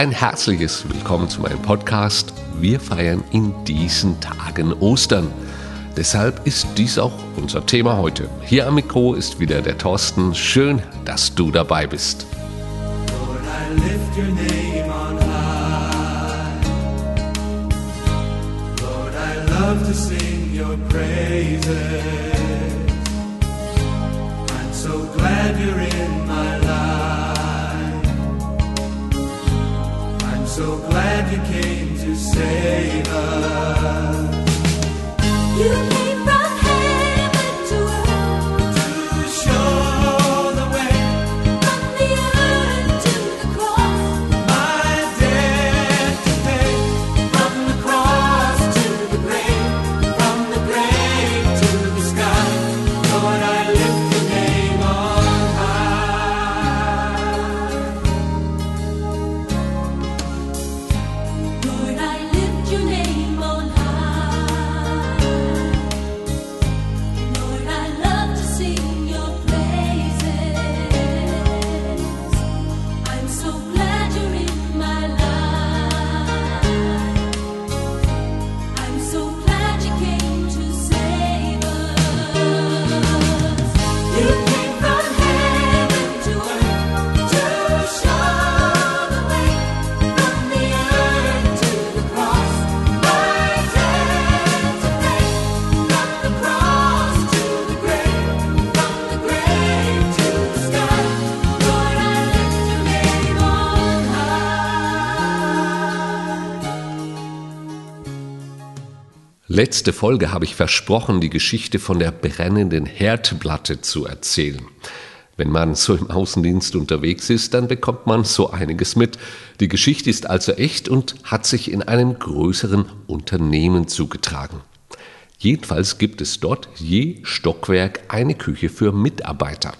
Ein herzliches Willkommen zu meinem Podcast. Wir feiern in diesen Tagen Ostern. Deshalb ist dies auch unser Thema heute. Hier am Mikro ist wieder der Thorsten. Schön, dass du dabei bist. Lord, so glad you came to save us. so Letzte Folge habe ich versprochen, die Geschichte von der brennenden Herdplatte zu erzählen. Wenn man so im Außendienst unterwegs ist, dann bekommt man so einiges mit. Die Geschichte ist also echt und hat sich in einem größeren Unternehmen zugetragen. Jedenfalls gibt es dort je Stockwerk eine Küche für Mitarbeiter.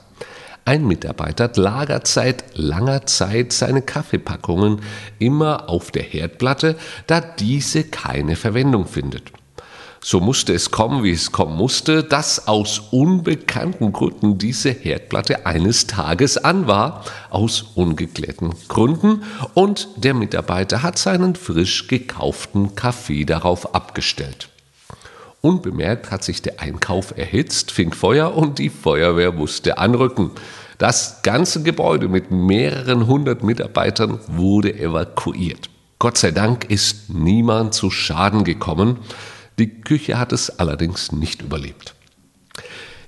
Ein Mitarbeiter lagert seit langer Zeit seine Kaffeepackungen immer auf der Herdplatte, da diese keine Verwendung findet. So musste es kommen, wie es kommen musste, dass aus unbekannten Gründen diese Herdplatte eines Tages an war, aus ungeklärten Gründen, und der Mitarbeiter hat seinen frisch gekauften Kaffee darauf abgestellt. Unbemerkt hat sich der Einkauf erhitzt, fing Feuer und die Feuerwehr musste anrücken. Das ganze Gebäude mit mehreren hundert Mitarbeitern wurde evakuiert. Gott sei Dank ist niemand zu Schaden gekommen. Die Küche hat es allerdings nicht überlebt.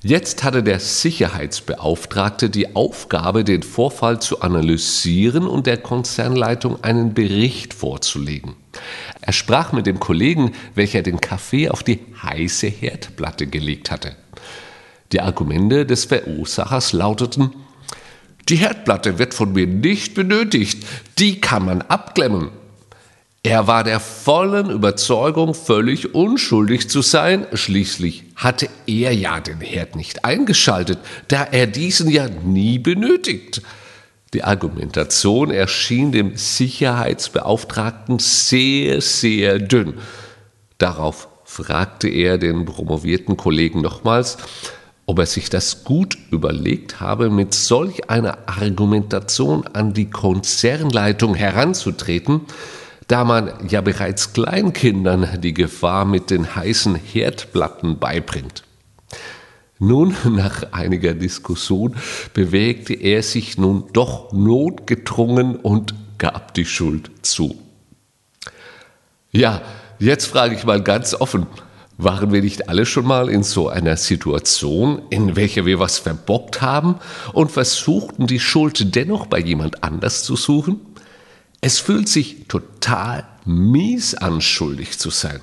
Jetzt hatte der Sicherheitsbeauftragte die Aufgabe, den Vorfall zu analysieren und der Konzernleitung einen Bericht vorzulegen. Er sprach mit dem Kollegen, welcher den Kaffee auf die heiße Herdplatte gelegt hatte. Die Argumente des Verursachers lauteten, die Herdplatte wird von mir nicht benötigt, die kann man abklemmen. Er war der vollen Überzeugung, völlig unschuldig zu sein. Schließlich hatte er ja den Herd nicht eingeschaltet, da er diesen ja nie benötigt. Die Argumentation erschien dem Sicherheitsbeauftragten sehr, sehr dünn. Darauf fragte er den promovierten Kollegen nochmals, ob er sich das gut überlegt habe, mit solch einer Argumentation an die Konzernleitung heranzutreten, da man ja bereits Kleinkindern die Gefahr mit den heißen Herdplatten beibringt. Nun, nach einiger Diskussion, bewegte er sich nun doch notgedrungen und gab die Schuld zu. Ja, jetzt frage ich mal ganz offen, waren wir nicht alle schon mal in so einer Situation, in welcher wir was verbockt haben und versuchten, die Schuld dennoch bei jemand anders zu suchen? Es fühlt sich total mies an, schuldig zu sein.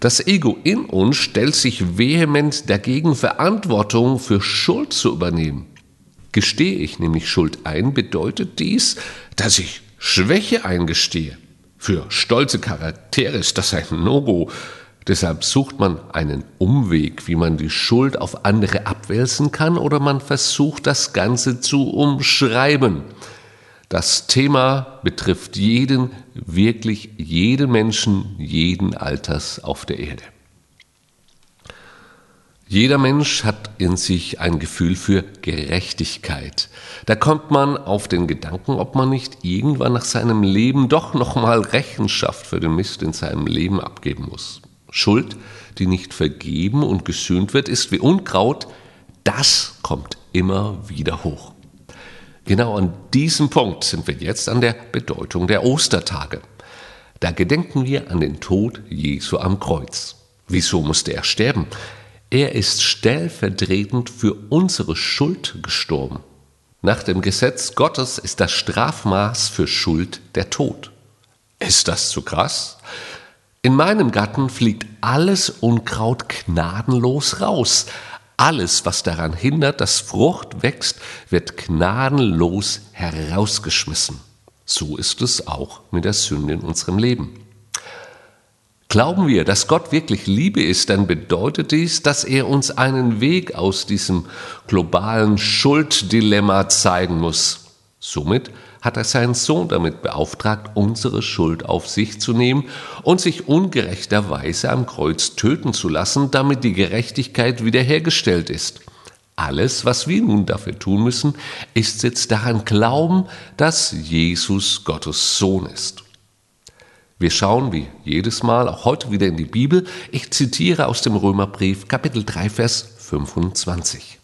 Das Ego in uns stellt sich vehement dagegen, Verantwortung für Schuld zu übernehmen. Gestehe ich nämlich Schuld ein, bedeutet dies, dass ich Schwäche eingestehe. Für stolze Charaktere ist das ein No-Go. Deshalb sucht man einen Umweg, wie man die Schuld auf andere abwälzen kann, oder man versucht das Ganze zu umschreiben. Das Thema betrifft jeden, wirklich jeden Menschen, jeden Alters auf der Erde. Jeder Mensch hat in sich ein Gefühl für Gerechtigkeit. Da kommt man auf den Gedanken, ob man nicht irgendwann nach seinem Leben doch nochmal Rechenschaft für den Mist in seinem Leben abgeben muss. Schuld, die nicht vergeben und gesühnt wird, ist wie Unkraut, das kommt immer wieder hoch. Genau an diesem Punkt sind wir jetzt an der Bedeutung der Ostertage. Da gedenken wir an den Tod Jesu am Kreuz. Wieso musste er sterben? Er ist stellvertretend für unsere Schuld gestorben. Nach dem Gesetz Gottes ist das Strafmaß für Schuld der Tod. Ist das zu krass? In meinem Garten fliegt alles Unkraut gnadenlos raus. Alles, was daran hindert, dass Frucht wächst, wird gnadenlos herausgeschmissen. So ist es auch mit der Sünde in unserem Leben. Glauben wir, dass Gott wirklich Liebe ist, dann bedeutet dies, dass er uns einen Weg aus diesem globalen Schulddilemma zeigen muss. Somit hat er seinen Sohn damit beauftragt, unsere Schuld auf sich zu nehmen und sich ungerechterweise am Kreuz töten zu lassen, damit die Gerechtigkeit wiederhergestellt ist. Alles, was wir nun dafür tun müssen, ist jetzt daran glauben, dass Jesus Gottes Sohn ist. Wir schauen wie jedes Mal auch heute wieder in die Bibel. Ich zitiere aus dem Römerbrief Kapitel 3 Vers 25.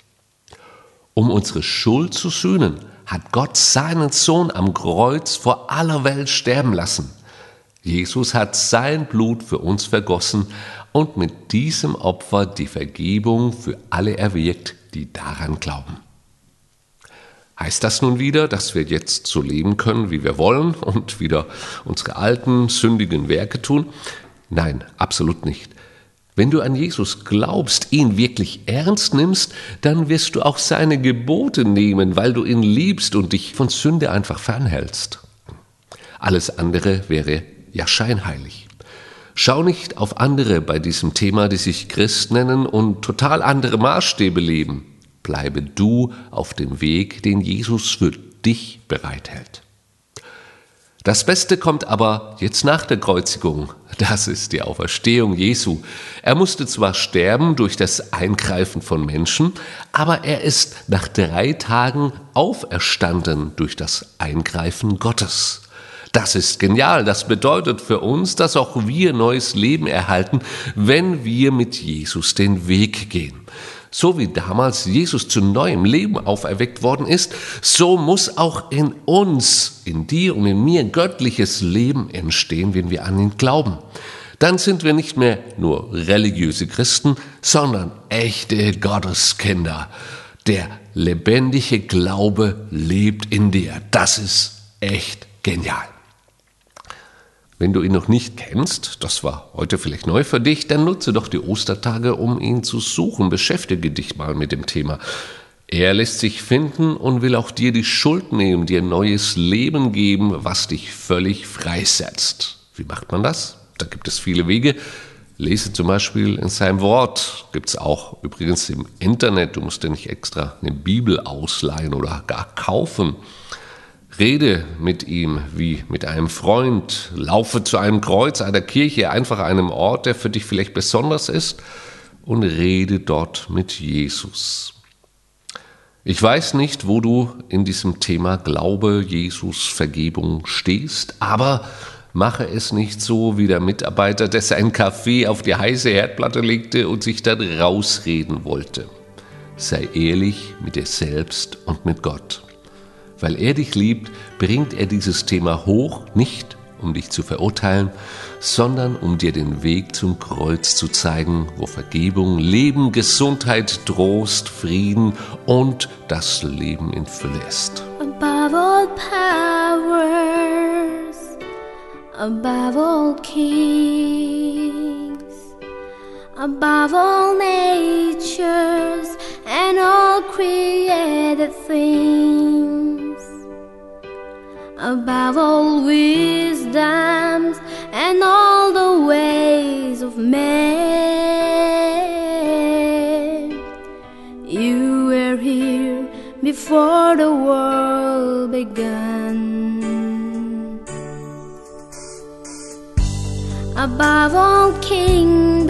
Um unsere Schuld zu sühnen, hat Gott seinen Sohn am Kreuz vor aller Welt sterben lassen. Jesus hat sein Blut für uns vergossen und mit diesem Opfer die Vergebung für alle erwirkt, die daran glauben. Heißt das nun wieder, dass wir jetzt so leben können, wie wir wollen und wieder unsere alten, sündigen Werke tun? Nein, absolut nicht. Wenn du an Jesus glaubst, ihn wirklich ernst nimmst, dann wirst du auch seine Gebote nehmen, weil du ihn liebst und dich von Sünde einfach fernhältst. Alles andere wäre ja scheinheilig. Schau nicht auf andere bei diesem Thema, die sich Christ nennen und total andere Maßstäbe leben. Bleibe du auf dem Weg, den Jesus für dich bereithält. Das Beste kommt aber jetzt nach der Kreuzigung. Das ist die Auferstehung Jesu. Er musste zwar sterben durch das Eingreifen von Menschen, aber er ist nach drei Tagen auferstanden durch das Eingreifen Gottes. Das ist genial. Das bedeutet für uns, dass auch wir neues Leben erhalten, wenn wir mit Jesus den Weg gehen. So wie damals Jesus zu neuem Leben auferweckt worden ist, so muss auch in uns, in dir und in mir göttliches Leben entstehen, wenn wir an ihn glauben. Dann sind wir nicht mehr nur religiöse Christen, sondern echte Gotteskinder. Der lebendige Glaube lebt in dir. Das ist echt genial. Wenn du ihn noch nicht kennst, das war heute vielleicht neu für dich, dann nutze doch die Ostertage, um ihn zu suchen. Beschäftige dich mal mit dem Thema. Er lässt sich finden und will auch dir die Schuld nehmen, dir neues Leben geben, was dich völlig freisetzt. Wie macht man das? Da gibt es viele Wege. Lese zum Beispiel in seinem Wort. Gibt es auch übrigens im Internet. Du musst dir nicht extra eine Bibel ausleihen oder gar kaufen. Rede mit ihm wie mit einem Freund, laufe zu einem Kreuz, einer Kirche, einfach einem Ort, der für dich vielleicht besonders ist, und rede dort mit Jesus. Ich weiß nicht, wo du in diesem Thema Glaube, Jesus, Vergebung stehst, aber mache es nicht so wie der Mitarbeiter, der seinen Kaffee auf die heiße Herdplatte legte und sich dann rausreden wollte. Sei ehrlich mit dir selbst und mit Gott. Weil er dich liebt, bringt er dieses Thema hoch, nicht um dich zu verurteilen, sondern um dir den Weg zum Kreuz zu zeigen, wo Vergebung, Leben, Gesundheit, Trost, Frieden und das Leben in Fülle ist. Above all powers, above all kings, above all natures and all created things. Above all wisdoms and all the ways of man. You were here before the world began. Above all kingdoms,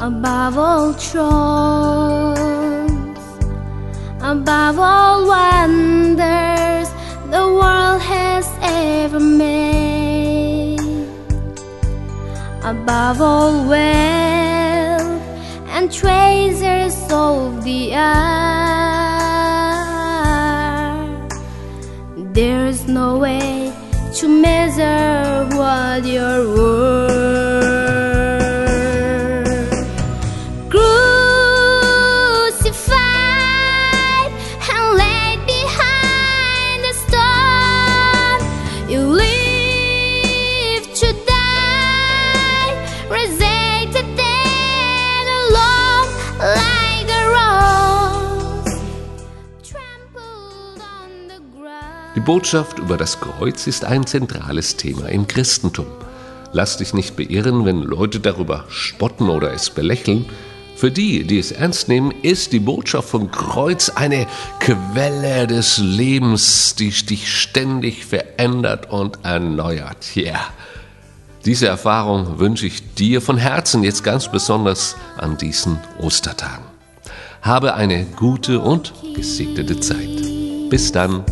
above all thrones, above all wonders above all wealth and treasures of the earth. There's no way to measure what you're worth. Die Botschaft über das Kreuz ist ein zentrales Thema im Christentum. Lass dich nicht beirren, wenn Leute darüber spotten oder es belächeln. Für die, die es ernst nehmen, ist die Botschaft vom Kreuz eine Quelle des Lebens, die dich ständig verändert und erneuert. Ja, diese Erfahrung wünsche ich dir von Herzen jetzt ganz besonders an diesen Ostertagen. Habe eine gute und gesegnete Zeit. Bis dann.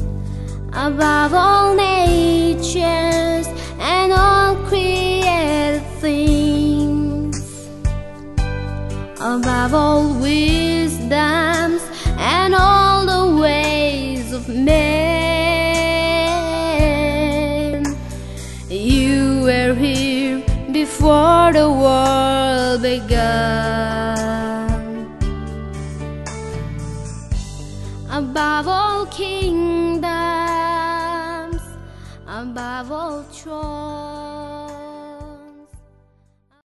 Above all natures and all created things, above all wisdoms and all the ways of men. You were here before the world began kingdoms, above all thrones.